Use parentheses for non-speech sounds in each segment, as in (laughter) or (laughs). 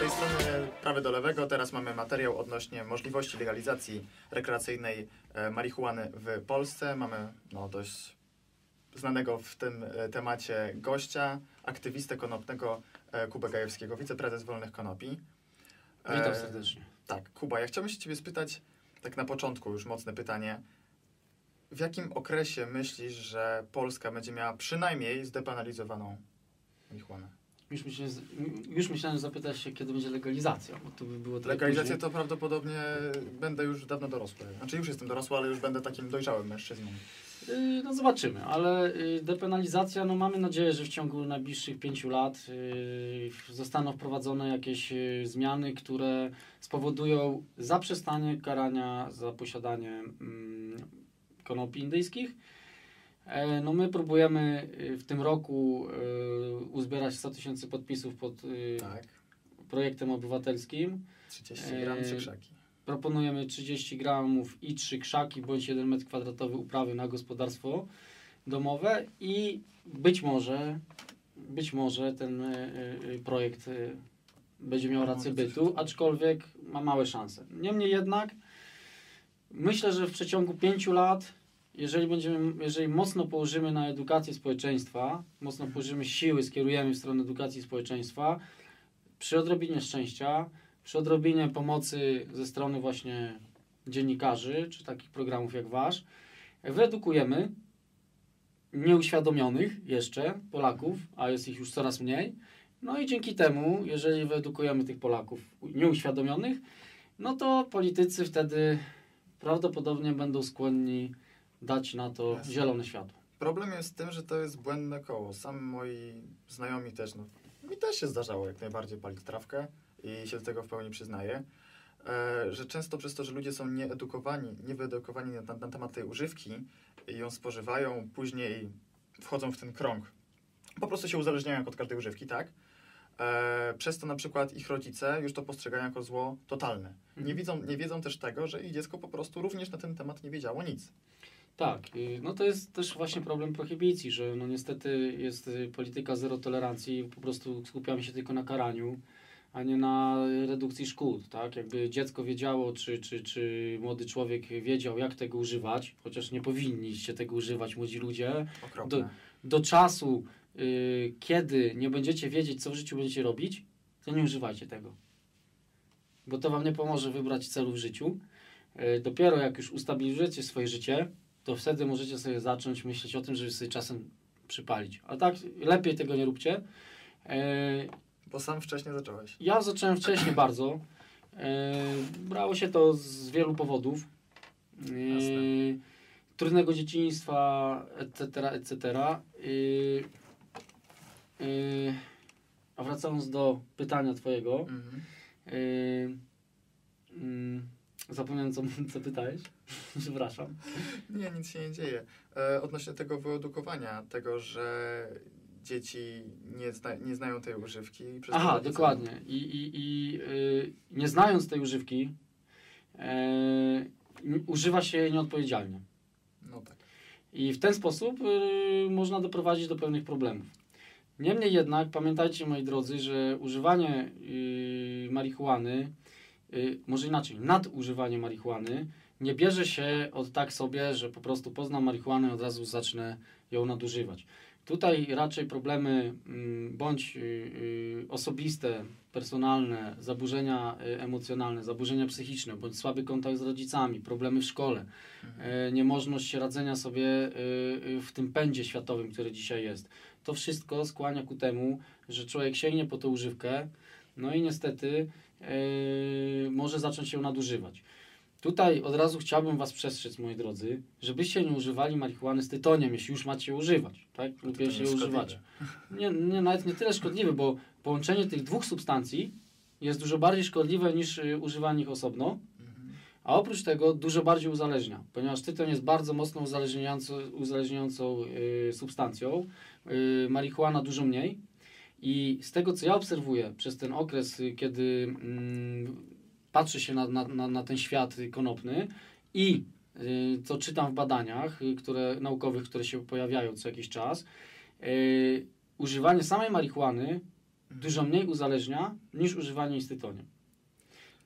tej strony prawy do lewego. Teraz mamy materiał odnośnie możliwości legalizacji rekreacyjnej e, marihuany w Polsce. Mamy no, dość znanego w tym e, temacie gościa, aktywistę konopnego e, Kubę Gajewskiego, wiceprezes Wolnych Konopi. Witam serdecznie. Tak, Kuba, ja chciałbym się Ciebie spytać, tak na początku już mocne pytanie. W jakim okresie myślisz, że Polska będzie miała przynajmniej zdepenalizowaną marihuanę? Już myślałem, już myślałem że zapytać się, kiedy będzie legalizacja, bo to by było Legalizacja później. to prawdopodobnie będę już dawno dorosły. Znaczy już jestem dorosły, ale już będę takim dojrzałym mężczyzną. Y, No zobaczymy, ale y, depenalizacja, no mamy nadzieję, że w ciągu najbliższych pięciu lat y, zostaną wprowadzone jakieś zmiany, które spowodują zaprzestanie karania za posiadanie mm, konopi indyjskich. E, No my próbujemy y, w tym roku y, uzbierać 100 tysięcy podpisów pod y, Tak. projektem obywatelskim. 30 gram, Eee, trzy krzaki. Proponujemy 30 gramów i 3 krzaki bądź 1 metr kwadratowy uprawy na gospodarstwo domowe i być może, być może ten y, projekt będzie miał rację bytu, aczkolwiek ma małe szanse. Niemniej jednak myślę, że w przeciągu 5 lat, jeżeli będziemy, jeżeli mocno położymy na edukację społeczeństwa, mocno położymy siły, skierujemy w stronę edukacji społeczeństwa, przy odrobinie szczęścia, przy odrobinie pomocy ze strony właśnie dziennikarzy, czy takich programów jak wasz, wyedukujemy nieuświadomionych jeszcze Polaków, a jest ich już coraz mniej. No i dzięki temu, jeżeli wyedukujemy tych Polaków nieuświadomionych, no to politycy wtedy prawdopodobnie będą skłonni dać na to Jasne. zielone światło. Problem jest w tym, że to jest błędne koło. Sam moi znajomi też, no, mi też się zdarzało jak najbardziej palić trawkę i się do tego w pełni przyznaję, e, że często przez to, że ludzie są nieedukowani, niewyedukowani na, na temat tej używki i ją spożywają, później wchodzą w ten krąg. Po prostu się uzależniają od każdej używki, tak? E, przez to na przykład ich rodzice już to postrzegają jako zło totalne. Nie, Mhm. widzą, nie wiedzą też tego, że ich dziecko po prostu również na ten temat nie wiedziało nic. Tak, y, no to jest też właśnie problem prohibicji, że no niestety jest y, polityka zero tolerancji, po prostu skupiamy się tylko na karaniu, a nie na redukcji szkód, tak? Jakby dziecko wiedziało, czy, czy, czy młody człowiek wiedział, jak tego używać, chociaż nie powinniście tego używać, młodzi ludzie, Okropne. do czasu, y, kiedy nie będziecie wiedzieć, co w życiu będziecie robić, to nie używajcie tego. Bo to wam nie pomoże wybrać celu w życiu. Dopiero jak już ustabilizujecie swoje życie, to wtedy możecie sobie zacząć myśleć o tym, żeby sobie czasem przypalić. A tak lepiej tego nie róbcie. Y, Bo sam wcześniej zacząłeś. ja zacząłem wcześniej bardzo. E, brało się to z wielu powodów. E, Jasne. trudnego dzieciństwa, etc., etc. E, e, a wracając do pytania twojego, Mhm. Zapomniałem co, co pytałeś. (laughs) Przepraszam. Nie, nic się nie dzieje. E, odnośnie tego wyedukowania, tego, że dzieci nie, zna, nie znają tej używki. Aha, dokładnie. I, i, i y, nie znając tej używki, e, używa się jej nieodpowiedzialnie. No tak. I w ten sposób y, można doprowadzić do pewnych problemów. Niemniej jednak pamiętajcie, moi drodzy, że używanie y, marihuany, może inaczej, nadużywanie marihuany, nie bierze się od tak sobie, że po prostu poznam marihuanę i od razu zacznę ją nadużywać. Tutaj raczej problemy mm, bądź y, y, osobiste, personalne, zaburzenia y, emocjonalne, zaburzenia psychiczne, bądź słaby kontakt z rodzicami, problemy w szkole, Mhm. niemożność radzenia sobie w tym pędzie światowym, który dzisiaj jest. To wszystko skłania ku temu, że człowiek sięgnie po tą używkę, no i niestety e, może zacząć ją nadużywać. Tutaj od razu chciałbym Was przestrzec, moi drodzy, żebyście nie używali marihuany z tytoniem, jeśli już macie używać, tak? Lub jeśli używacie. Nie, nie, nawet nie tyle szkodliwe, bo połączenie tych dwóch substancji jest dużo bardziej szkodliwe niż y, używanie ich osobno. Mhm. A oprócz tego dużo bardziej uzależnia, ponieważ tytoń jest bardzo mocno uzależniającą, uzależniającą y, substancją, y, marihuana dużo mniej. I z tego, co ja obserwuję przez ten okres, kiedy mm, patrzę się na, na, na, ten świat konopny i y, co czytam w badaniach y, które, naukowych, które się pojawiają co jakiś czas, y, używanie samej marihuany dużo mniej uzależnia niż używanie z tytoniem.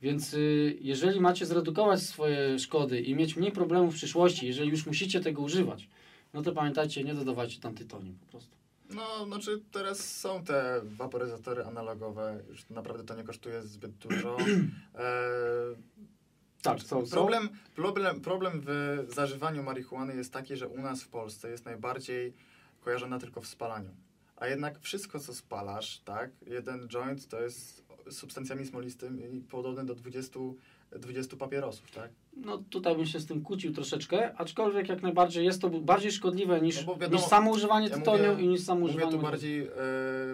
Więc y, jeżeli macie zredukować swoje szkody i mieć mniej problemów w przyszłości, jeżeli już musicie tego używać, no to pamiętajcie, nie dodawajcie tam tytonium po prostu. No, znaczy teraz są te waporyzatory analogowe, już naprawdę to nie kosztuje zbyt dużo. (clears throat) E, Tak, są, problem, problem, problem w zażywaniu marihuany jest taki, że u nas w Polsce jest najbardziej kojarzona tylko w spalaniu. A jednak wszystko, co spalasz, tak, jeden joint to jest substancjami smolistymi podobny do 20, 20 papierosów, tak? No tutaj bym się z tym kłócił troszeczkę, aczkolwiek jak najbardziej jest to bardziej szkodliwe niż, No bo wiadomo, niż samo używanie ja tytoniu mówię- i niż samo Mówię używanie tu marihuany. bardziej e,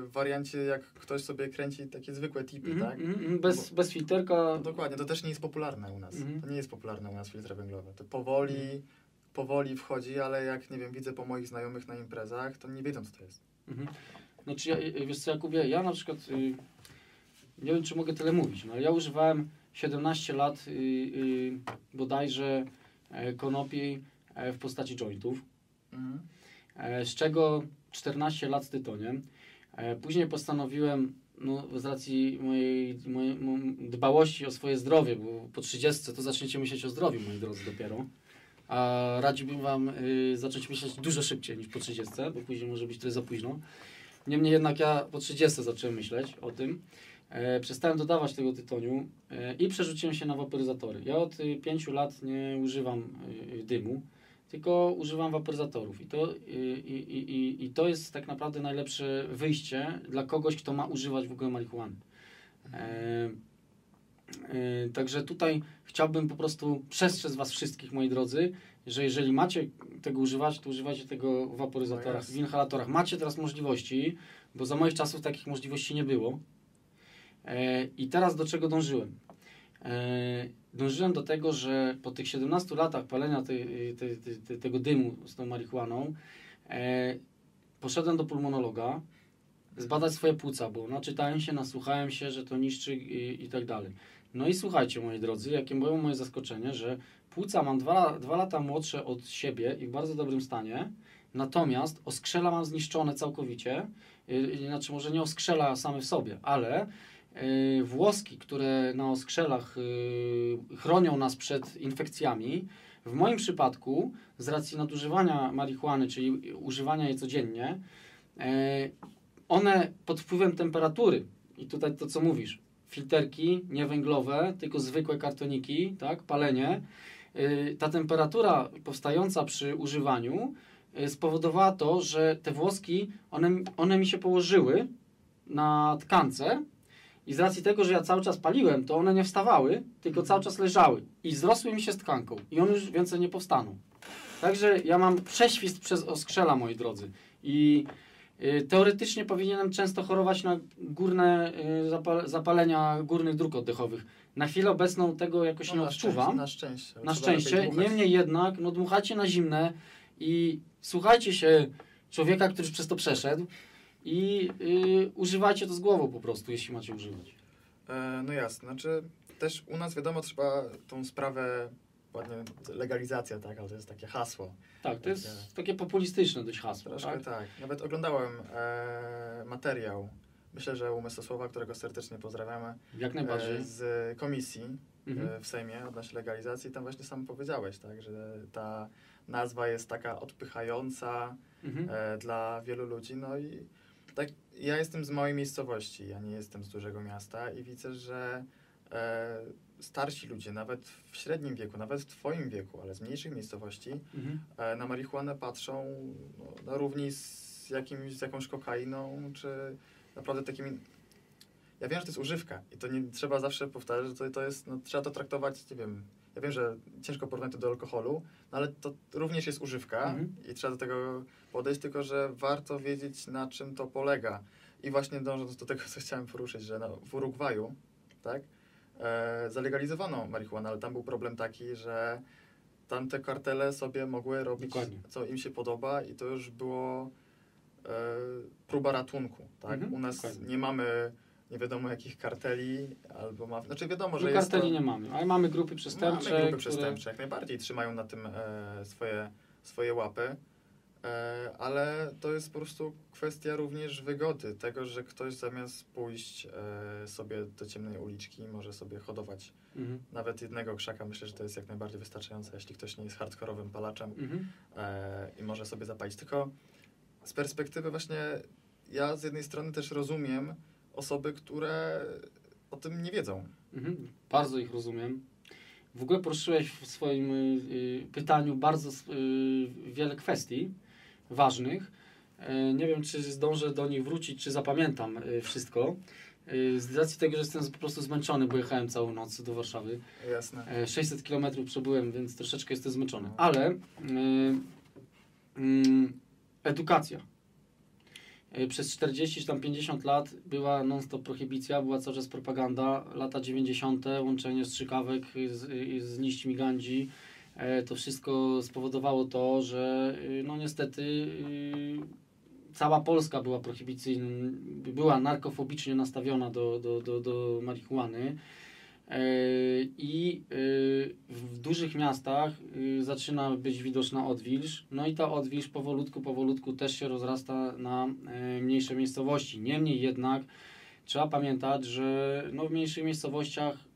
w wariancie, jak ktoś sobie kręci takie zwykłe tipy, Mhm, tak? mhm, mhm, bez, bez filterka. No dokładnie, to też nie jest popularne u nas. Mhm. To nie jest popularne u nas filtry węglowe. To powoli, powoli wchodzi, ale jak nie wiem, widzę po moich znajomych na imprezach, to nie wiedzą co to jest. Mhm. Znaczy, ja, wiesz co, Jakubie, ja na przykład, y, nie wiem, czy mogę tyle mówić, no ale ja używałem 17 lat y, y, bodajże e, konopi e, w postaci jointów, Mhm. e, z czego 14 lat z tytoniem. Później postanowiłem, no, z racji mojej, mojej mo- dbałości o swoje zdrowie, bo po 30 to zaczniecie myśleć o zdrowiu, moi drodzy, dopiero. A radziłbym Wam y, zacząć myśleć dużo szybciej niż po 30, bo później może być trochę za późno. Niemniej jednak ja po 30 zacząłem myśleć o tym. E, przestałem dodawać tego tytoniu e, i przerzuciłem się na waporyzatory. Ja od 5 lat nie używam y, dymu, tylko używam waporyzatorów. I to, y, i, to jest tak naprawdę najlepsze wyjście dla kogoś, kto ma używać w ogóle marihuany. E, e, także tutaj chciałbym po prostu przestrzec Was wszystkich, moi drodzy, że jeżeli macie tego używać, to używajcie tego w No waporyzatorach, jasne. w inhalatorach. Macie teraz możliwości, bo za moich czasów takich możliwości nie było. E, I teraz do czego dążyłem? E, dążyłem do tego, że po tych 17 latach palenia tej, tej, tej, tego dymu z tą marihuaną, e, poszedłem do pulmonologa zbadać swoje płuca, bo naczytałem się, nasłuchałem się, że to niszczy i, i tak dalej. No i słuchajcie, moi drodzy, jakie było moje zaskoczenie, że płuca mam dwa, dwa lata młodsze od siebie i w bardzo dobrym stanie, natomiast oskrzela mam zniszczone całkowicie, yy, znaczy może nie oskrzela same w sobie, ale włoski, które na oskrzelach yy, chronią nas przed infekcjami, w moim przypadku, z racji nadużywania marihuany, czyli używania jej codziennie, yy, one pod wpływem temperatury, i tutaj to co mówisz, filterki nie węglowe, tylko zwykłe kartoniki, tak, palenie, ta temperatura powstająca przy używaniu spowodowała to, że te włoski, one, one mi się położyły na tkance i z racji tego, że ja cały czas paliłem, to one nie wstawały, tylko cały czas leżały i zrosły mi się z tkanką i one już więcej nie powstaną. Także ja mam prześwist przez oskrzela, moi drodzy. I y, teoretycznie powinienem często chorować na górne y, zapal zapalenia górnych dróg oddechowych. Na chwilę obecną tego jakoś No, nie odczuwam. Na szczęście. Na szczęście. Niemniej jednak, no dmuchacie na zimne i słuchajcie się człowieka, który już przez to przeszedł i y, używajcie to z głową po prostu, jeśli macie używać. E, no jasne, znaczy też u nas wiadomo trzeba tą sprawę, ładnie legalizacja, tak, ale to jest takie hasło. Tak, to jest takie populistyczne dość hasło. Troszkę Tak? tak. Nawet oglądałem e, materiał, myślę, że u Mysłosława, którego serdecznie pozdrawiamy, Jak najbardziej. e, z komisji Mhm. e, w Sejmie odnośnie legalizacji. Tam właśnie sam powiedziałeś, tak, że ta nazwa jest taka odpychająca Mhm. e, dla wielu ludzi. No i tak, ja jestem z małej miejscowości, ja nie jestem z dużego miasta i widzę, że e, starsi ludzie, nawet w średnim wieku, nawet w twoim wieku, ale z mniejszych miejscowości, Mhm. e, na marihuanę patrzą no, na równi z, jakimś, z jakąś kokainą, czy naprawdę takimi... Ja wiem, że to jest używka i to nie trzeba zawsze powtarzać, że to, to jest, no, trzeba to traktować, nie wiem, ja wiem, że ciężko porównać to do alkoholu, no, ale to również jest używka Mhm. i trzeba do tego podejść, tylko że warto wiedzieć, na czym to polega. I właśnie dążąc do tego, (laughs) co chciałem poruszyć, że no, w Urugwaju, tak, e, zalegalizowano marihuanę, ale tam był problem taki, że tamte kartele sobie mogły robić, Dokładnie. co im się podoba i to już było e, próba ratunku, tak? Mhm, U nas dokładnie. nie mamy nie wiadomo jakich karteli, albo ma, znaczy wiadomo, że No, jest karteli to, nie mamy, ale mamy grupy przestępcze. Mamy grupy które- przestępcze, jak najbardziej trzymają na tym e, swoje, swoje łapy. E, ale to jest po prostu kwestia również wygody, tego, że ktoś zamiast pójść e, sobie do ciemnej uliczki, może sobie hodować Mhm. nawet jednego krzaka. Myślę, że to jest jak najbardziej wystarczające, jeśli ktoś nie jest hardkorowym palaczem Mhm. e, i może sobie zapalić. Tylko z perspektywy właśnie ja z jednej strony też rozumiem osoby, które o tym nie wiedzą. Mhm. Bardzo ich rozumiem. W ogóle poruszyłeś w swoim y, y, pytaniu bardzo y, wiele kwestii ważnych. E, nie wiem, czy zdążę do nich wrócić, czy zapamiętam y, wszystko. Y, z racji tego, że jestem po prostu zmęczony, bo jechałem całą noc do Warszawy. Jasne. E, 600 km przebyłem, więc troszeczkę jestem zmęczony. Ale y, y, edukacja. Y, Przez 40 czy tam 50 lat była non-stop prohibicja, była cały czas propaganda. Lata 90. łączenie strzykawek z, z liśćmi gandzi. E, To wszystko spowodowało to, że y, no niestety y, cała Polska była prohibicyjna, była narkofobicznie nastawiona do, do, do, do marihuany. E, I y, w dużych miastach y, zaczyna być widoczna odwilż, no i ta odwilż powolutku, powolutku też się rozrasta na e, mniejsze miejscowości. Niemniej jednak trzeba pamiętać, że no, w mniejszych miejscowościach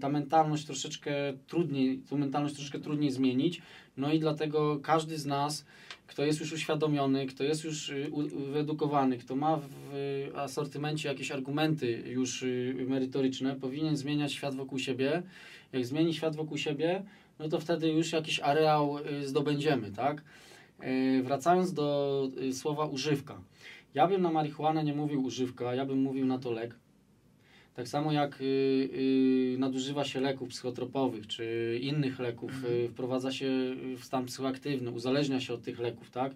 ta mentalność troszeczkę trudniej, tą mentalność troszeczkę trudniej zmienić, no i dlatego każdy z nas, kto jest już uświadomiony, kto jest już y, wyedukowany, kto ma w asortymencie jakieś argumenty już y, merytoryczne, powinien zmieniać świat wokół siebie. Jak zmieni świat wokół siebie, no to wtedy już jakiś areał y, zdobędziemy, tak? Wracając do słowa używka. Ja bym na marihuanę nie mówił używka, ja bym mówił na to lek. Tak samo jak y, y, nadużywa się leków psychotropowych czy innych leków, Mhm. y, wprowadza się w stan psychoaktywny, uzależnia się od tych leków, tak?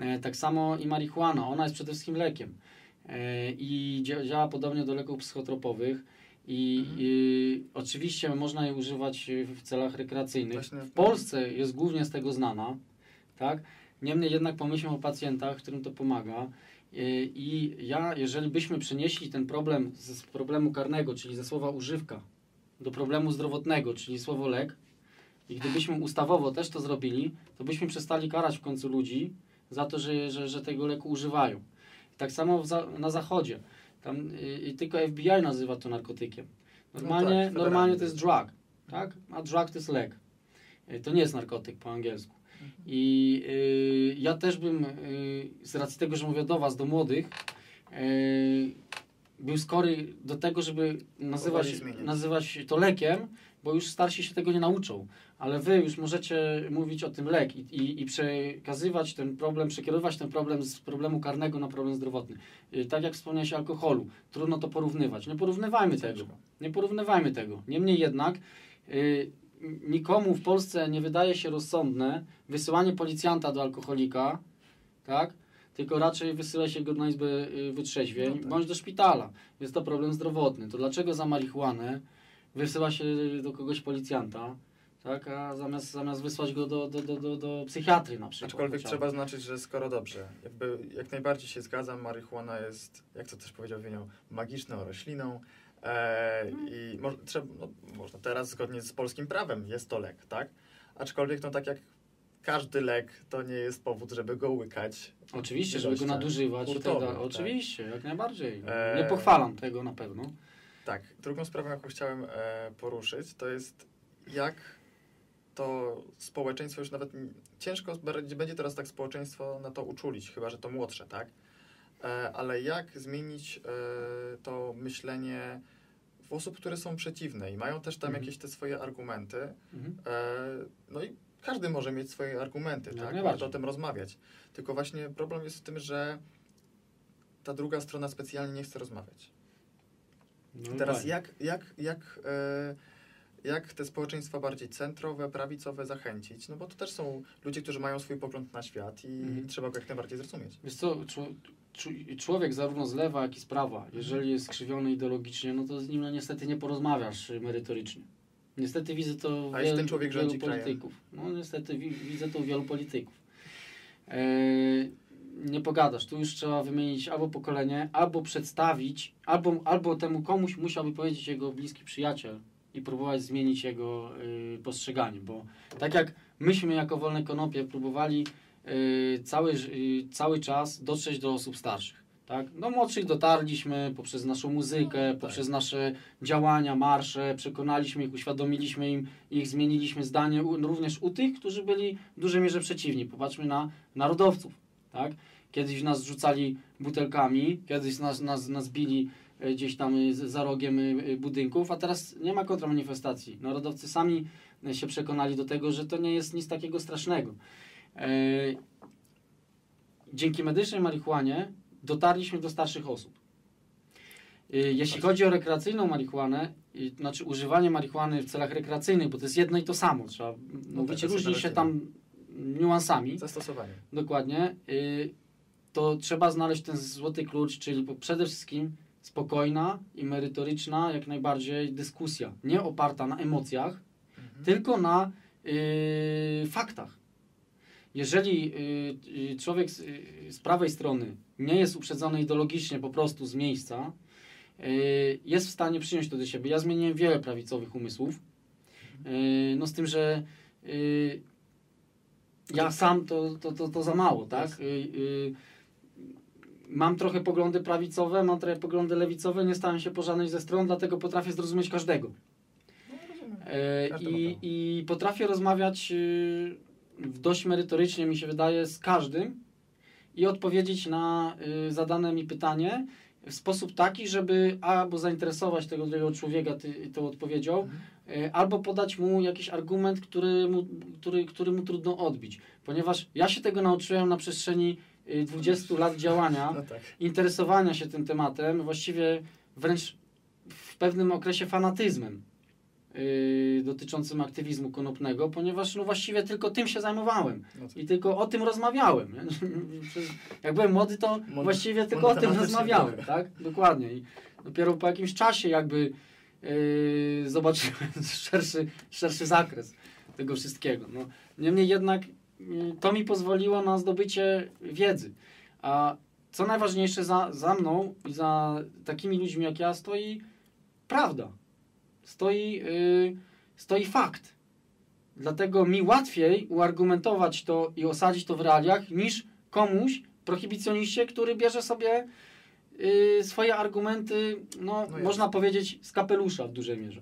E, tak samo i marihuana, ona jest przede wszystkim lekiem e, i dzia działa podobnie do leków psychotropowych i Mhm. y, oczywiście można je używać w celach rekreacyjnych. Właśnie W Polsce jest głównie z tego znana, tak? Niemniej jednak pomyślmy o pacjentach, którym to pomaga. Y, I ja, jeżeli byśmy przenieśli ten problem z problemu karnego, czyli ze słowa używka, do problemu zdrowotnego, czyli słowo lek, i gdybyśmy ustawowo też to zrobili, to byśmy przestali karać w końcu ludzi za to, że, że, że tego leku używają. Tak samo za, na zachodzie. Tam y, y, tylko FBI nazywa to narkotykiem. Normalnie, No tak, normalnie to jest drug, tak? A drug to jest lek. To nie jest narkotyk po angielsku. I y, ja też bym, y, z racji tego, że mówię do Was, do młodych, y, był skory do tego, żeby nazywać, nazywać to lekiem, bo już starsi się tego nie nauczą. Ale Wy już możecie mówić o tym lek i, i, i przekazywać ten problem, przekierować ten problem z problemu karnego na problem zdrowotny. Y, tak jak wspomniałeś o alkoholu, trudno to porównywać. Nie porównywajmy tego. Nie porównywajmy tego. Niemniej jednak y, nikomu w Polsce nie wydaje się rozsądne wysyłanie policjanta do alkoholika, tak? Tylko raczej wysyła się go na izbę y, wytrzeźwień No tak. bądź do szpitala. Jest to problem zdrowotny. To dlaczego za marihuanę wysyła się do kogoś policjanta, tak? A zamiast, zamiast wysłać go do, do, do, do, do psychiatry na przykład. Aczkolwiek chociażby. trzeba znaczyć, że skoro dobrze, jakby jak najbardziej się zgadzam, marihuana jest, jak to też powiedział Wienią, magiczną rośliną i mo, trzeba, no, można teraz zgodnie z polskim prawem jest to lek, tak? Aczkolwiek no tak jak każdy lek, to nie jest powód, żeby go łykać. Oczywiście, żeby go ilościach nadużywać tak hurtowych, dalej. tak. Oczywiście, jak najbardziej. Eee. Nie pochwalam tego na pewno. Tak, drugą sprawą, jaką chciałem e, poruszyć, to jest jak to społeczeństwo już nawet ciężko będzie teraz tak społeczeństwo na to uczulić, chyba że to młodsze, tak? E, ale jak zmienić e, to myślenie w osób, które są przeciwne i mają też tam Mhm. jakieś te swoje argumenty. Mhm. E, no i każdy może mieć swoje argumenty, Jak tak? Warto o tym rozmawiać. Tylko właśnie problem jest w tym, że ta druga strona specjalnie nie chce rozmawiać. No Teraz jak, jak, jak, jak te społeczeństwa bardziej centrowe, prawicowe zachęcić? No bo to też są ludzie, którzy mają swój pogląd na świat i Mhm. trzeba go jak najbardziej zrozumieć. Wiesz co, człowiek zarówno z lewa, jak i z prawa, jeżeli jest skrzywiony ideologicznie, no to z nim no, niestety nie porozmawiasz merytorycznie. Niestety widzę to w wielu, wielu krajem? polityków. No niestety wi- widzę to u wielu polityków. E, nie pogadasz, tu już trzeba wymienić albo pokolenie, albo przedstawić, albo, albo temu komuś musiałby powiedzieć jego bliski przyjaciel i próbować zmienić jego y, postrzeganie, bo tak jak myśmy jako Wolne Konopie próbowali cały, y, cały czas dotrzeć do osób starszych. Tak? Do młodszych dotarliśmy poprzez naszą muzykę, No, tak. poprzez nasze działania, marsze, przekonaliśmy ich, uświadomiliśmy im ich, zmieniliśmy zdanie również u tych, którzy byli w dużej mierze przeciwni. Popatrzmy na narodowców. Tak? Kiedyś nas rzucali butelkami, kiedyś nas, nas, nas bili e, gdzieś tam e, za rogiem e, budynków, a teraz nie ma kontramanifestacji. Narodowcy sami się przekonali do tego, że to nie jest nic takiego strasznego. E, Dzięki medycznej marihuanie dotarliśmy do starszych osób. E, Jeśli chodzi o rekreacyjną marihuanę, e, znaczy używanie marihuany w celach rekreacyjnych, bo to jest jedno i to samo, trzeba mówić, tak, różni się tam niuansami. Zastosowanie. Dokładnie. Y, to trzeba znaleźć ten złoty klucz, czyli przede wszystkim spokojna i merytoryczna, jak najbardziej dyskusja. Nie oparta na emocjach, Mhm. tylko na faktach. Jeżeli y, y, człowiek z, y, z prawej strony nie jest uprzedzony ideologicznie po prostu z miejsca, jest w stanie przyjąć to do siebie. Ja zmieniłem wiele prawicowych umysłów. No z tym, że ja sam to, to, to, to za mało, tak? Mam trochę poglądy prawicowe, mam trochę poglądy lewicowe, nie stałem się po żadnej ze stron, dlatego potrafię zrozumieć każdego. No, I. I potrafię rozmawiać dość merytorycznie, mi się wydaje, z każdym i odpowiedzieć na y, zadane mi pytanie w sposób taki, żeby albo zainteresować tego drugiego człowieka ty, tą odpowiedzią, Mhm. y, albo podać mu jakiś argument, który mu, który, który mu trudno odbić. Ponieważ ja się tego nauczyłem na przestrzeni y, 20 lat działania No tak. interesowania się tym tematem, właściwie wręcz w pewnym okresie fanatyzmem yy, dotyczącym aktywizmu konopnego, ponieważ no właściwie tylko tym się zajmowałem No tak. i tylko o tym rozmawiałem. (laughs) Jak byłem młody, to Mon- właściwie tylko o tym rozmawiałem, byłem. tak? Dokładnie. I dopiero po jakimś czasie jakby yy, zobaczyłem (laughs) szerszy, szerszy zakres tego wszystkiego. No, niemniej jednak yy, to mi pozwoliło na zdobycie wiedzy. A co najważniejsze za, za mną i za takimi ludźmi jak ja stoi prawda. Stoi, yy, stoi fakt. Dlatego mi łatwiej uargumentować to i osadzić to w realiach niż komuś, prohibicjoniście, który bierze sobie yy, swoje argumenty, no, No można powiedzieć, z kapelusza w dużej mierze.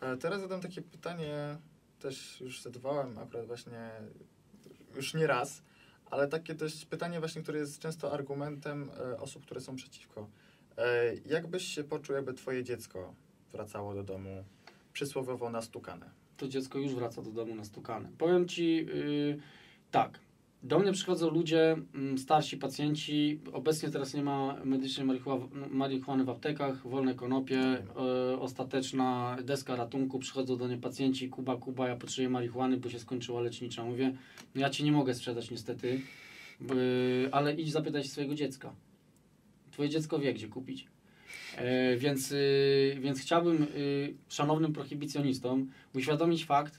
E, Teraz zadam takie pytanie, też już zadawałem akurat właśnie, już nie raz, ale takie też pytanie właśnie, które jest często argumentem e, osób, które są przeciwko. E, Jak byś się poczuł, jakby twoje dziecko wracało do domu przysłowiowo nastukane? to dziecko już wraca do domu nastukane. Powiem Ci yy, tak. Do mnie przychodzą ludzie, mm, starsi pacjenci. Obecnie teraz nie ma medycznej marihuany, w aptekach, wolne konopie, e, ostateczna deska ratunku. Przychodzą do mnie pacjenci, Kuba, Kuba, ja potrzebuję marihuany, bo się skończyła lecznicza. Mówię, no ja Ci nie mogę sprzedać niestety, by, ale idź zapytać swojego dziecka. Twoje dziecko wie, gdzie kupić. E, więc, y, więc chciałbym y, szanownym prohibicjonistom uświadomić fakt,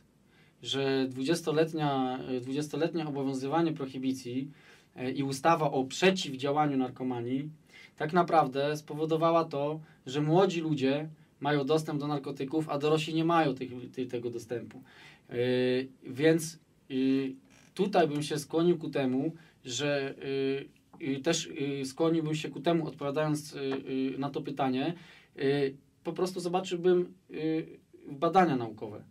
że 20-letnia, y, 20-letnie obowiązywanie prohibicji y, i ustawa o przeciwdziałaniu narkomanii tak naprawdę spowodowała to, że młodzi ludzie mają dostęp do narkotyków, a dorośli nie mają tych, ty, tego dostępu. Więc y, tutaj bym się skłonił ku temu, że też y, skłoniłbym się ku temu, odpowiadając y, y, na to pytanie, po prostu zobaczyłbym badania naukowe.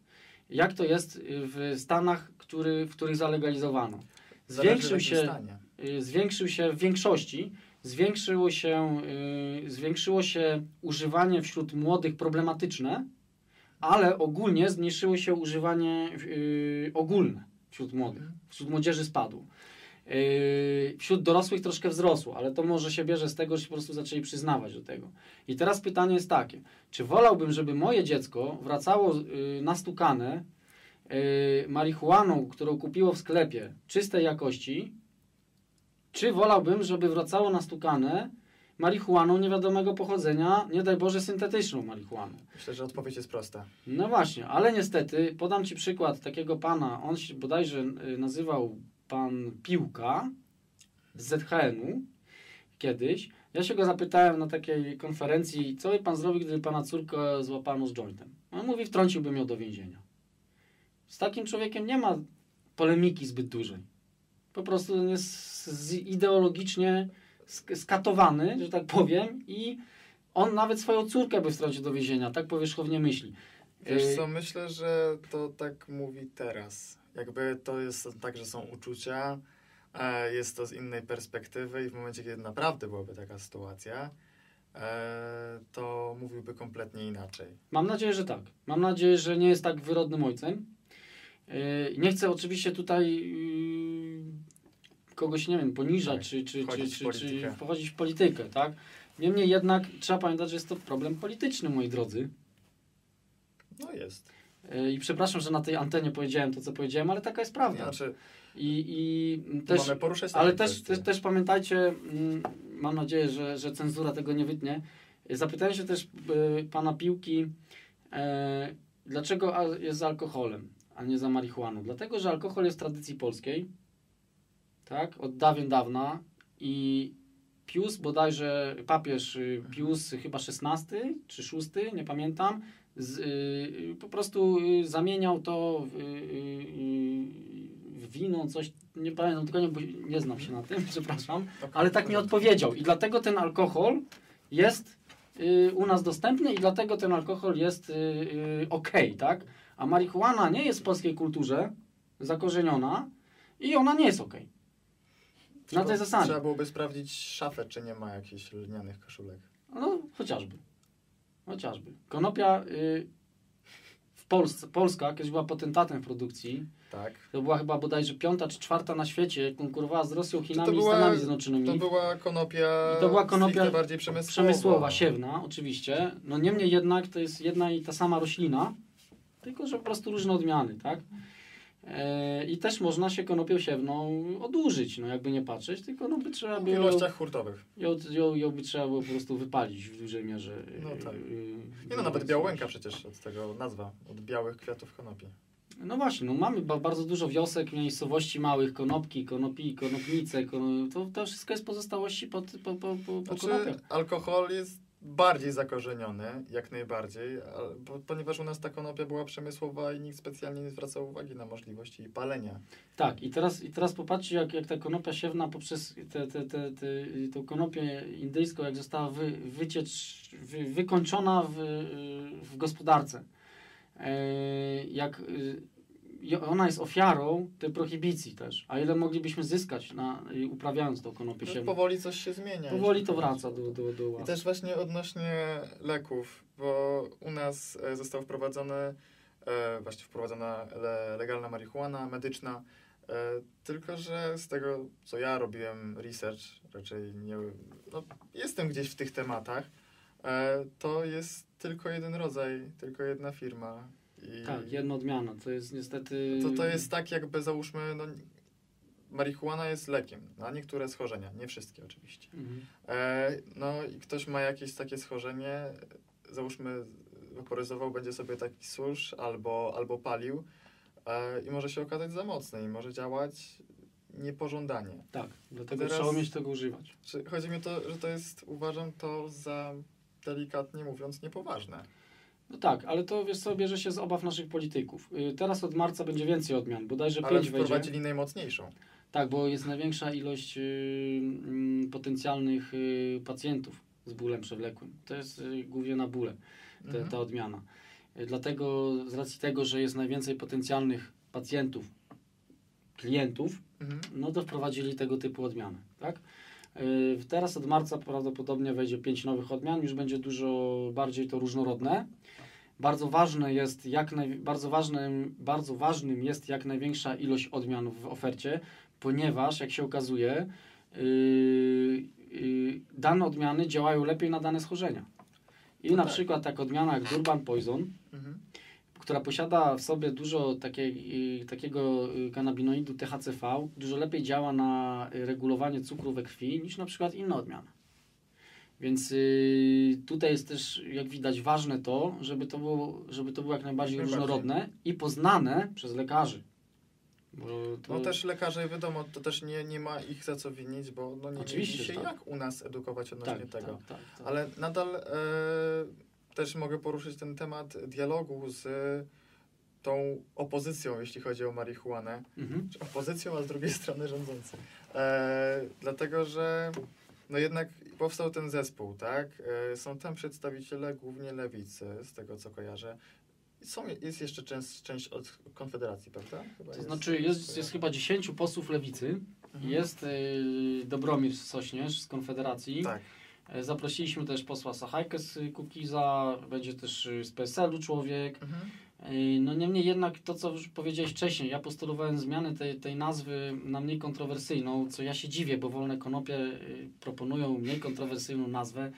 Jak to jest w Stanach, który, w których zalegalizowano? Zwiększył się, zwiększył się w większości, zwiększyło się, zwiększyło się używanie wśród młodych problematyczne, ale ogólnie zmniejszyło się używanie ogólne wśród młodych. Mhm. Wśród młodzieży spadło. Yy, wśród dorosłych troszkę wzrosło, ale to może się bierze z tego, że się po prostu zaczęli przyznawać do tego. I teraz pytanie jest takie, czy wolałbym, żeby moje dziecko wracało yy, nastukane yy, marihuaną, którą kupiło w sklepie, czystej jakości, czy wolałbym, żeby wracało nastukane marihuaną niewiadomego pochodzenia, nie daj Boże syntetyczną marihuaną. Myślę, że odpowiedź jest prosta. No właśnie, ale niestety, podam Ci przykład takiego pana, on się bodajże nazywał pan Piłka z ZHN-u kiedyś. Ja się go zapytałem na takiej konferencji, co by pan zrobił, gdyby pana córkę złapano z jointem. On mówi, wtrąciłbym ją do więzienia. Z takim człowiekiem nie ma polemiki zbyt dużej. Po prostu on jest ideologicznie sk- skatowany, że tak powiem, i on nawet swoją córkę by wtrącił do więzienia, tak powierzchownie myśli. Wiesz Y, co, myślę, że to tak mówi teraz. Jakby to jest tak, że są uczucia, e, jest to z innej perspektywy i w momencie, kiedy naprawdę byłaby taka sytuacja, e, to mówiłby kompletnie inaczej. Mam nadzieję, że tak. Mam nadzieję, że nie jest tak wyrodnym ojcem. Yy, Nie chcę oczywiście tutaj yy, kogoś, nie wiem, poniżać, Tak, czy, czy, czy, czy, czy wchodzić w politykę, tak? Niemniej jednak trzeba pamiętać, że jest to problem polityczny, moi drodzy. No jest. Yy, I przepraszam, że na tej antenie powiedziałem to, co powiedziałem, ale taka jest prawda. Znaczy, I, i też, ale też, też, też pamiętajcie, mm, mam nadzieję, że, że cenzura tego nie wytnie. Zapytałem się też y, pana Piłki, e, dlaczego jest za alkoholem, a nie za marihuaną. Dlatego, że alkohol jest w tradycji polskiej, tak, od dawien dawna i Pius, bodajże papież y, Pius chyba XVI czy VI, nie pamiętam, z, y, y, po prostu y, zamieniał to w, y, y, wino, coś, nie pamiętam, tylko nie, bo nie znam się na tym, (laughs) przepraszam, ale tak mi odpowiedział i dlatego ten alkohol jest u nas dostępny i dlatego ten alkohol jest okej, tak? A marihuana nie jest w polskiej kulturze zakorzeniona i ona nie jest okej. Na Tylko tej zasadzie. Trzeba byłoby sprawdzić szafę, czy nie ma jakichś lnianych koszulek. No, chociażby. Chociażby. Konopia y, w Polsce, Polska kiedyś była potentatem w produkcji. Tak. To była chyba bodajże piąta czy czwarta na świecie, konkurowała z Rosją, Chinami i Stanami Zjednoczonymi. To była konopia, I to była konopia bardziej przemysłowa. Przemysłowa, siewna, oczywiście. No niemniej jednak to jest jedna i ta sama roślina, tylko że po prostu różne odmiany, tak? E, I też można się konopią siewną odłużyć, no jakby nie patrzeć, tylko no by trzeba W było, ilościach hurtowych. ją, ją, ją by trzeba było po prostu wypalić w dużej mierze. No tak. Yy, Nie no, nawet białęka przecież od tego nazwa, od białych kwiatów konopi. No właśnie, no mamy ba- bardzo dużo wiosek, miejscowości małych, konopki, konopi, konopnice, kono... to, to wszystko jest pozostałości po, po, po, po, po Znaczy, konopiach. alkohol jest bardziej zakorzeniony, jak najbardziej, bo, ponieważ u nas ta konopia była przemysłowa i nikt specjalnie nie zwracał uwagi na możliwości jej palenia. Tak, i teraz, i teraz popatrzcie, jak, jak ta konopia siewna poprzez te, te, te, te, tą konopię indyjską, jak została wy, wyciecz, wy, wykończona w, w gospodarce. E, jak y, ona jest ofiarą tej prohibicji też. A ile moglibyśmy zyskać na, uprawiając tą konopię No, siewną? powoli coś się zmienia. Powoli to wraca do, do, do I łaski. też właśnie odnośnie leków, bo u nas e, został wprowadzony, e, właśnie wprowadzona le, legalna marihuana medyczna, e, tylko że z tego, co ja robiłem research, raczej nie, no, jestem gdzieś w tych tematach, e, to jest tylko jeden rodzaj, tylko jedna firma. Tak, jedna odmiana. To jest niestety... to, to jest tak jakby załóżmy, no, marihuana jest lekiem na niektóre schorzenia, nie wszystkie oczywiście. Mhm. E, no i ktoś ma jakieś takie schorzenie, załóżmy waporyzował, będzie sobie taki susz albo, albo palił e, i może się okazać za mocny i może działać niepożądanie. Tak, dlatego Teraz- trzeba umieć tego używać. Chodzi mi o to, że to jest, uważam to za delikatnie mówiąc niepoważne. No tak, ale to wiesz co, bierze się z obaw naszych polityków. Y, Teraz od marca będzie więcej odmian, bodajże Ale 5 wejdzie. wprowadzili najmocniejszą. Tak, bo jest największa ilość y, mm, potencjalnych y, pacjentów z bólem przewlekłym. To jest głównie na bóle te, Mhm. ta odmiana. Dlatego z racji tego, że jest najwięcej potencjalnych pacjentów, klientów, Mhm. no to wprowadzili tego typu odmiany, tak? Yy, Teraz od marca prawdopodobnie wejdzie pięć nowych odmian, już będzie dużo bardziej to różnorodne. Bardzo ważne jest jak naj, bardzo ważnym, bardzo ważnym jest jak największa ilość odmian w ofercie, ponieważ jak się okazuje, yy, yy, dane odmiany działają lepiej na dane schorzenia. I No na tak. przykład tak odmiana jak Durban Poison, Mhm. Która posiada w sobie dużo takiej, takiego y, kanabinoidu THCV, dużo lepiej działa na y, regulowanie cukru we krwi niż na przykład inne odmiany. Więc y, tutaj jest też, jak widać, ważne to, żeby to było, żeby to było jak najbardziej różnorodne i poznane przez lekarzy. Bo to, No też lekarze, wiadomo, to też nie, nie ma ich za co winić, bo no nie Oczywiście, Oczywiście, się tak. jak u nas edukować odnośnie tak, tego. tak, tak, tak. Ale nadal e, też mogę poruszyć ten temat dialogu z tą opozycją, jeśli chodzi o marihuanę. Mhm. Opozycją, a z drugiej (laughs) strony rządzący. E, dlatego, że no jednak powstał ten zespół, tak? E, są tam przedstawiciele głównie lewicy, z tego co kojarzę. Są, jest jeszcze część, część od Konfederacji, prawda? Chyba To znaczy jest, jest chyba 10 posłów lewicy, Mhm. jest y, Dobromir Sośnierz z Konfederacji. Tak. E, Zaprosiliśmy też posła Sachajkę z Kukiza, będzie też y, z PSL-u człowiek. Mhm. E, No niemniej jednak to, co już powiedziałeś wcześniej, ja postulowałem zmianę tej, tej nazwy na mniej kontrowersyjną, co ja się dziwię, bo Wolne Konopie y, proponują mniej kontrowersyjną nazwę.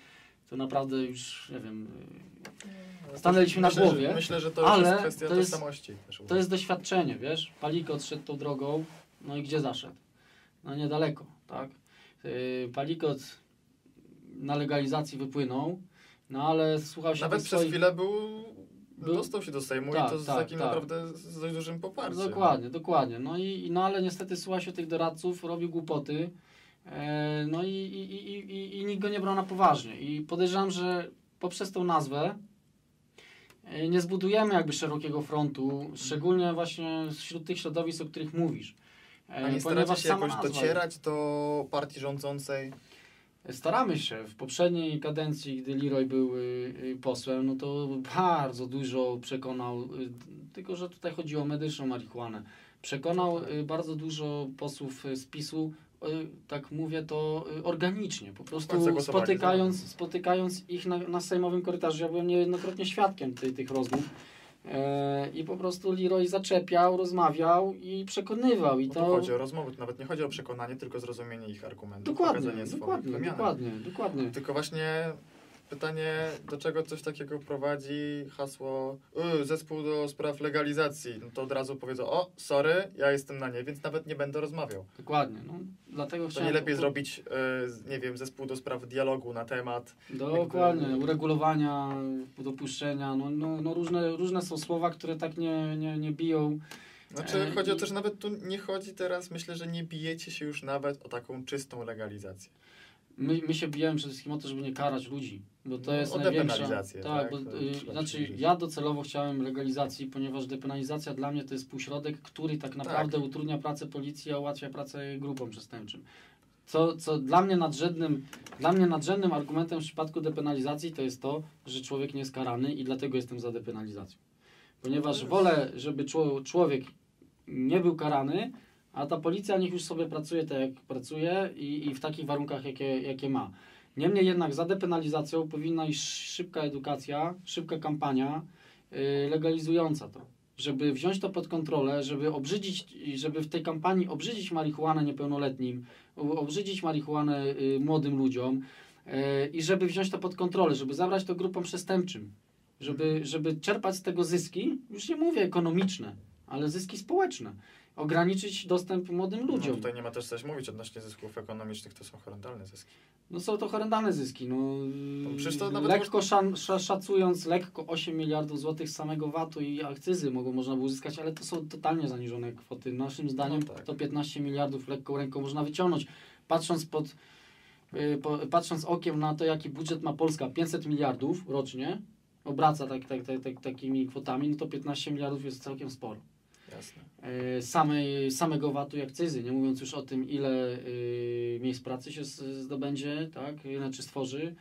To naprawdę już, nie wiem, y, Stanęliśmy na myślę, głowie, Że, myślę, że to ale jest kwestia to jest- tożsamości. to jest doświadczenie, wiesz? Palikot szedł tą drogą, no i gdzie zaszedł? No niedaleko, tak? Palikot na legalizacji wypłynął, no ale słuchał się Nawet przez swoich- chwilę był, dostał się do Sejmu Tak, i to z tak, takim tak. naprawdę z dość dużym poparciem. Dokładnie, dokładnie. No, i, no ale niestety słucha się tych doradców, robi głupoty. E, no i, i, i, i, i nikt go nie brał na poważnie. I podejrzewam, że poprzez tą nazwę e, nie zbudujemy jakby szerokiego frontu, szczególnie właśnie wśród tych środowisk, o których mówisz. E, A nie staracie się jakoś docierać do partii rządzącej? Staramy się. W poprzedniej kadencji, gdy Leroy był y, y, posłem, no to bardzo dużo przekonał, y, tylko że tutaj chodzi o medyczną marihuanę. Przekonał y, bardzo dużo posłów z PiSu, tak mówię to organicznie, po prostu spotykając, spotykając ich na, na sejmowym korytarzu. Ja byłem niejednokrotnie świadkiem tej, tych rozmów. E, I po prostu Leroy zaczepiał, rozmawiał i przekonywał. I No to to, chodzi o rozmowę, to nawet nie chodzi o przekonanie, tylko zrozumienie ich argumentów, dokładnie, dokładnie, dokładnie, dokładnie. Tylko właśnie pytanie, do czego coś takiego prowadzi hasło y, zespół do spraw legalizacji. No to od razu powiedzą, o, sorry, ja jestem na nie, więc nawet nie będę rozmawiał. Dokładnie. No, dlatego To chciałem nie lepiej zrobić, y, nie wiem, zespół do spraw dialogu na temat. Dokładnie, jakby- uregulowania, dopuszczenia, no, no, no różne, różne są słowa, które tak nie, nie, nie biją. Znaczy, E, chodzi o to, że nawet tu nie chodzi teraz, myślę, że nie bijecie się już nawet o taką czystą legalizację. My, my się bijemy przede wszystkim o to, żeby nie karać ludzi, bo to No, jest o największa... depenalizację, Tak, tak? bo, To y, znaczy ja docelowo chciałem legalizacji, ponieważ depenalizacja dla mnie to jest półśrodek, który tak naprawdę utrudnia pracę policji, a ułatwia pracę grupom przestępczym. Co, co dla mnie nadrzędnym, dla mnie nadrzędnym argumentem w przypadku depenalizacji to jest to, że człowiek nie jest karany i dlatego jestem za depenalizacją. Ponieważ jest- wolę, żeby czło- człowiek nie był karany, a ta policja niech już sobie pracuje tak, jak pracuje i, i w takich warunkach, jakie, jakie ma. Niemniej jednak za depenalizacją powinna iść szybka edukacja, szybka kampania yy, legalizująca to. Żeby wziąć to pod kontrolę, żeby obrzydzić, żeby w tej kampanii obrzydzić marihuanę niepełnoletnim, obrzydzić marihuanę y, młodym ludziom y, i żeby wziąć to pod kontrolę, żeby zabrać to grupom przestępczym, żeby, żeby czerpać z tego zyski, już nie mówię ekonomiczne, ale zyski społeczne. Ograniczyć dostęp młodym No, ludziom. tutaj nie ma też coś mówić odnośnie zysków ekonomicznych, to są horrendalne zyski. No są to horrendalne zyski. No, nawet lekko szan, szacując, lekko 8 miliardów złotych z samego VAT-u i akcyzy mogą, można było uzyskać, ale to są totalnie zaniżone kwoty. Naszym zdaniem No tak. to 15 miliardów lekką ręką można wyciągnąć. Patrząc pod y, patrząc okiem na to, jaki budżet ma Polska, 500 miliardów rocznie, obraca tak, tak, tak, tak, takimi kwotami, no to 15 miliardów jest całkiem sporo. Jasne. E, samej, samego VAT-u i akcyzy, nie mówiąc już o tym, ile y, miejsc pracy się zdobędzie, tak, ile czy stworzy,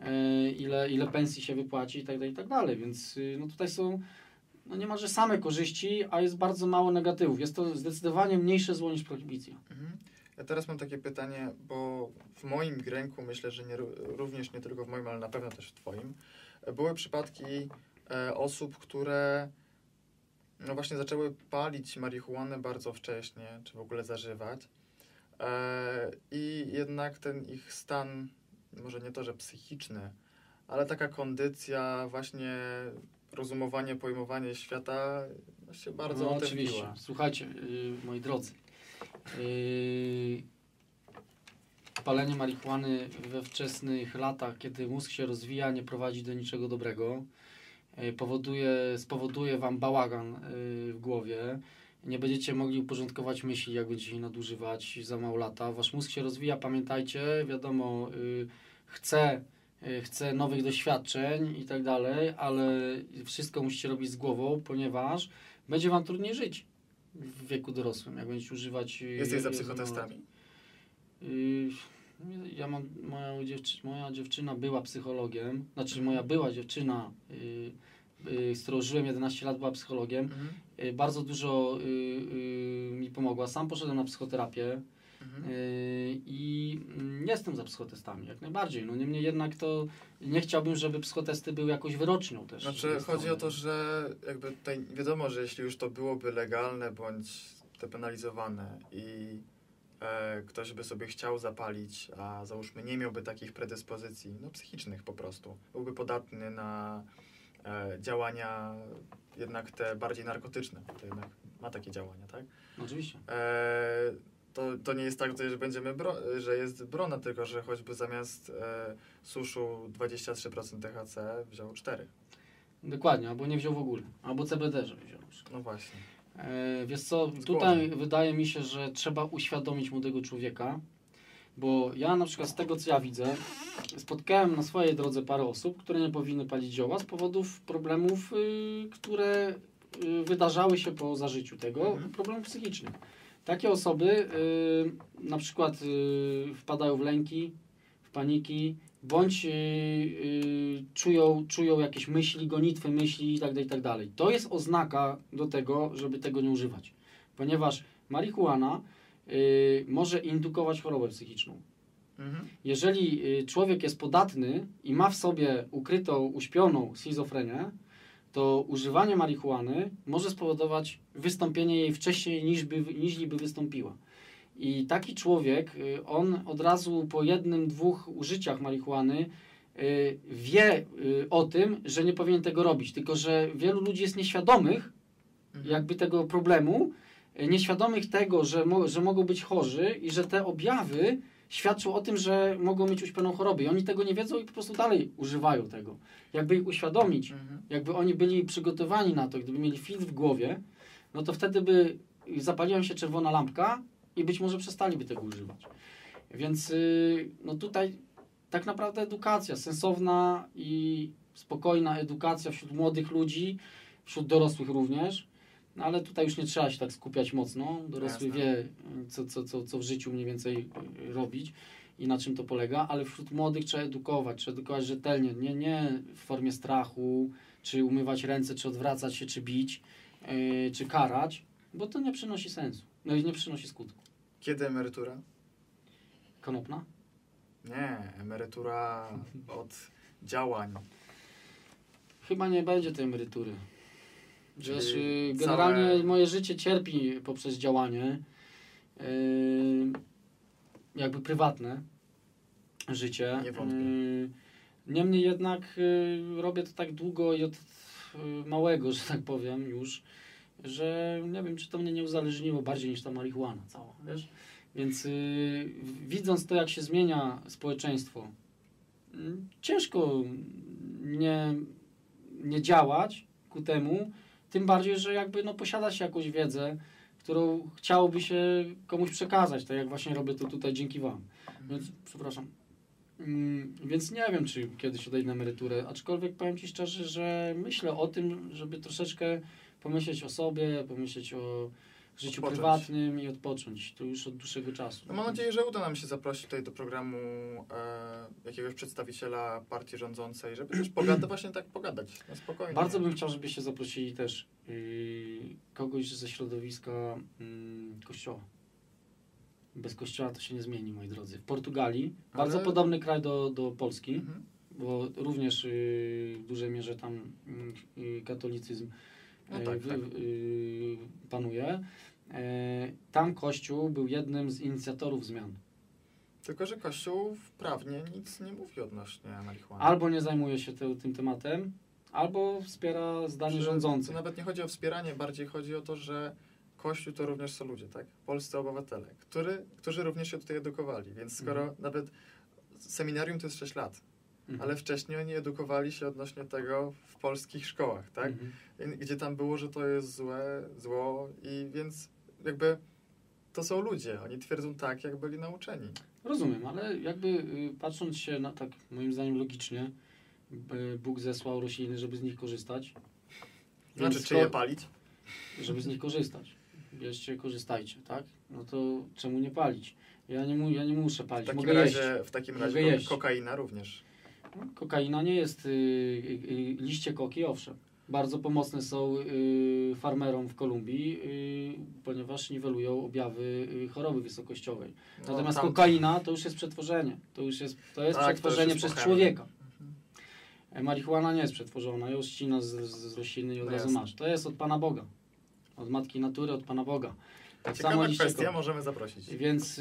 e, ile, ile pensji się wypłaci i tak dalej, i tak dalej. Więc y, no tutaj są no niemalże same korzyści, a jest bardzo mało negatywów. Jest to zdecydowanie mniejsze zło niż prohibicja. Mhm. Ja teraz mam takie pytanie, bo w moim ręku, myślę, że nie, ró- również nie tylko w moim, ale na pewno też w Twoim, były przypadki e, osób, które no właśnie zaczęły palić marihuanę bardzo wcześnie, czy w ogóle zażywać. E, I jednak ten ich stan, może nie to, że psychiczny, ale taka kondycja, właśnie rozumowanie, pojmowanie świata się bardzo no, otępiła. oczywiście. Słuchajcie, y, moi drodzy, y, palenie marihuany we wczesnych latach, kiedy mózg się rozwija, nie prowadzi do niczego dobrego. Y, powoduje, spowoduje wam bałagan y, w głowie. Nie będziecie mogli uporządkować myśli, jak będziecie je nadużywać za mało lata. Wasz mózg się rozwija, pamiętajcie, wiadomo, y, chce, y, chce nowych doświadczeń i tak dalej, ale wszystko musicie robić z głową, ponieważ będzie wam trudniej żyć w wieku dorosłym, jak będziecie używać... y, Jesteś za psychotestami? Y, Ja mam, moja, dziewczy, moja dziewczyna była psychologiem, znaczy moja była dziewczyna, y, y, z którą żyłem 11 lat, była psychologiem. Mhm. Y, Bardzo dużo y, y, mi pomogła. Sam poszedłem na psychoterapię Mhm. i mm, jestem za psychotestami, jak najbardziej. No niemniej jednak to nie chciałbym, żeby psychotesty były jakoś wyrocznią też. Znaczy, chodzi o to, że jakby tutaj wiadomo, że jeśli już to byłoby legalne bądź depenalizowane i ktoś by sobie chciał zapalić, a załóżmy nie miałby takich predyspozycji, no psychicznych po prostu, byłby podatny na e, działania jednak te bardziej narkotyczne, to jednak ma takie działania, tak? Oczywiście. E, to, to nie jest tak, że będziemy bro, że jest brona, tylko że choćby zamiast e, suszu 23% THC wziął 4. Dokładnie, albo nie wziął w ogóle, albo CBD, żeby wziął. No właśnie. E, wiesz co, tutaj wydaje mi się, że trzeba uświadomić młodego człowieka, bo ja na przykład z tego co ja widzę, spotkałem na swojej drodze parę osób, które nie powinny palić zioła z powodów problemów, y, które y, wydarzały się po zażyciu tego, Mhm. problemów psychicznych. Takie osoby y, na przykład wpadają w lęki, w paniki, bądź y, y, czują, czują jakieś myśli, gonitwy myśli itd., itd. To jest oznaka do tego, żeby tego nie używać. Ponieważ marihuana y, może indukować chorobę psychiczną. Mhm. Jeżeli y, człowiek jest podatny i ma w sobie ukrytą, uśpioną schizofrenię, to używanie marihuany może spowodować wystąpienie jej wcześniej niż by, niż by wystąpiła. I taki człowiek, y, on od razu po jednym, dwóch użyciach marihuany y, wie y, o tym, że nie powinien tego robić. Tylko, że wielu ludzi jest nieświadomych Mhm. jakby tego problemu, nieświadomych tego, że, mo, że mogą być chorzy i że te objawy świadczą o tym, że mogą mieć uśpioną chorobę. I oni tego nie wiedzą i po prostu dalej używają tego. Jakby ich uświadomić, Mhm. jakby oni byli przygotowani na to, gdyby mieli filtr w głowie, no to wtedy by zapaliła się czerwona lampka i być może przestaliby tego używać. Więc y, no tutaj tak naprawdę edukacja, sensowna i spokojna edukacja wśród młodych ludzi, wśród dorosłych również, no ale tutaj już nie trzeba się tak skupiać mocno. Dorosły Jasne. wie, y, co, co, co, co w życiu mniej więcej y, robić i na czym to polega, ale wśród młodych trzeba edukować, trzeba edukować rzetelnie, nie, nie w formie strachu, czy umywać ręce, czy odwracać się, czy bić, yy, czy karać, bo to nie przynosi sensu, no i nie przynosi skutku. Kiedy emerytura? Konopna? Nie, emerytura od działań. Chyba nie będzie tej emerytury. Czyli Wiesz, całe- generalnie moje życie cierpi poprzez działanie, yy, jakby prywatne życie. Nie wątpię. Yy, Niemniej jednak yy, robię to tak długo i od yy, małego, że tak powiem już, że nie wiem, czy to mnie nie uzależniło bardziej niż ta marihuana cała, wiesz? Więc yy, widząc to, jak się zmienia społeczeństwo, yy, ciężko nie, nie działać ku temu, tym bardziej, że jakby no, posiada się jakąś wiedzę, którą chciałoby się komuś przekazać, tak jak właśnie robię to tutaj dzięki Wam. Więc, przepraszam. Mm, więc nie wiem, czy kiedyś odejdę na emeryturę, aczkolwiek powiem Ci szczerze, że myślę o tym, żeby troszeczkę pomyśleć o sobie, pomyśleć o życiu Odpocząć. prywatnym i odpocząć. To już od dłuższego czasu. No mam nadzieję, że uda nam się zaprosić tutaj do programu e, jakiegoś przedstawiciela partii rządzącej, żeby też pogadać, (clears throat) właśnie tak pogadać, na spokojnie. Bardzo bym chciał, żebyście zaprosili też yy, kogoś ze środowiska yy, kościoła. Bez kościoła to się nie zmieni, moi drodzy. W Portugalii, Ale- bardzo podobny kraj do, do Polski, Mhm. bo również yy, w dużej mierze tam yy, yy, katolicyzm No yy, tak, tak. yy, panuje. Yy, tam Kościół był jednym z inicjatorów zmian. Tylko, że Kościół prawnie nic nie mówi odnośnie marihuany. Albo nie zajmuje się te, tym tematem, albo wspiera zdanie Że rządzących. To nawet nie chodzi o wspieranie, bardziej chodzi o to, że Kościół to również są ludzie, tak? Polscy obywatele, który, którzy również się tutaj edukowali. Więc skoro Mhm. nawet seminarium to jest 6 lat, Mhm. ale wcześniej oni edukowali się odnośnie tego w polskich szkołach, tak? Mhm. Gdzie tam było, że to jest złe, zło i więc jakby to są ludzie. Oni twierdzą tak, jak byli nauczeni. Rozumiem, ale jakby y, patrząc się na tak moim zdaniem logicznie, Bóg zesłał rośliny, żeby z nich korzystać. Znaczy, czy je palić? żeby z nich korzystać. Bierzcie, korzystajcie, tak? No to czemu nie palić? Ja nie, mu, ja nie muszę W palić, takim mogę razie, jeść. w takim razie kokaina również. Kokaina nie jest, y, y, y, liście koki owszem, bardzo pomocne są y, farmerom w Kolumbii, y, ponieważ niwelują objawy y, choroby wysokościowej. No, Natomiast tam- kokaina to już jest przetworzenie, to już jest, to jest Tak, to przetworzenie jest przez człowieka. Mhm. Marihuana nie jest przetworzona, ją ścina z, z, rośliny i od No razu masz. To jest od Pana Boga. Od Matki Natury, od Pana Boga. Tak samo Ciekawa liście kwestia, możemy zaprosić. Więc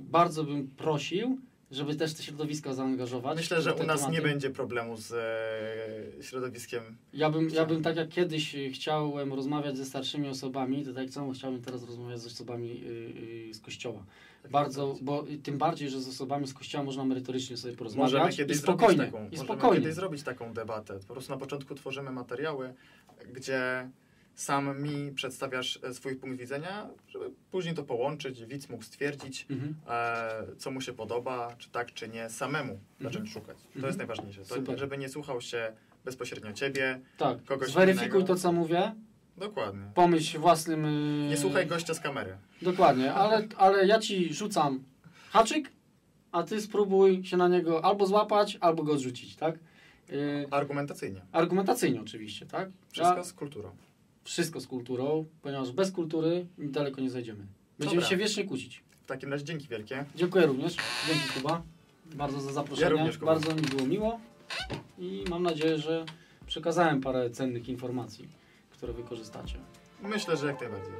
bardzo bym prosił, żeby też te środowiska zaangażować. Myślę, że u nas nie tematy. będzie problemu z e, środowiskiem. Ja bym, ja bym tak jak kiedyś y, chciałem rozmawiać ze starszymi osobami, to tak samo chciałbym teraz rozmawiać z osobami y, y, z kościoła. Bardzo, bo y, tym bardziej, że z osobami z kościoła można merytorycznie sobie porozmawiać Możemy i kiedyś spokojnie. zrobić taką, I możemy spokojnie. kiedyś zrobić taką debatę. Po prostu na początku tworzymy materiały, gdzie sam mi przedstawiasz e, swój punkt widzenia, żeby później to połączyć, widz mógł stwierdzić, Mhm. e, co mu się podoba, czy tak, czy nie, samemu zacząć szukać. To Mhm. jest najważniejsze. To, żeby nie słuchał się bezpośrednio ciebie. Tak, kogoś zweryfikuj innego. to, co mówię, Dokładnie. pomyśl własnym... y, Nie słuchaj gościa z kamery. Dokładnie, ale, ale ja ci rzucam haczyk, a ty spróbuj się na niego albo złapać, albo go odrzucić, tak? Y, Argumentacyjnie. argumentacyjnie oczywiście, tak? Wszystko z kulturą. Wszystko z kulturą, ponieważ bez kultury daleko nie zajdziemy. Będziemy Dobra. się wiecznie kłócić. W takim razie dzięki wielkie. Dziękuję również. Dzięki Kuba. Bardzo za zaproszenie. Ja również, Kuba. Bardzo mi było miło i mam nadzieję, że przekazałem parę cennych informacji, które wykorzystacie. Myślę, że jak najbardziej.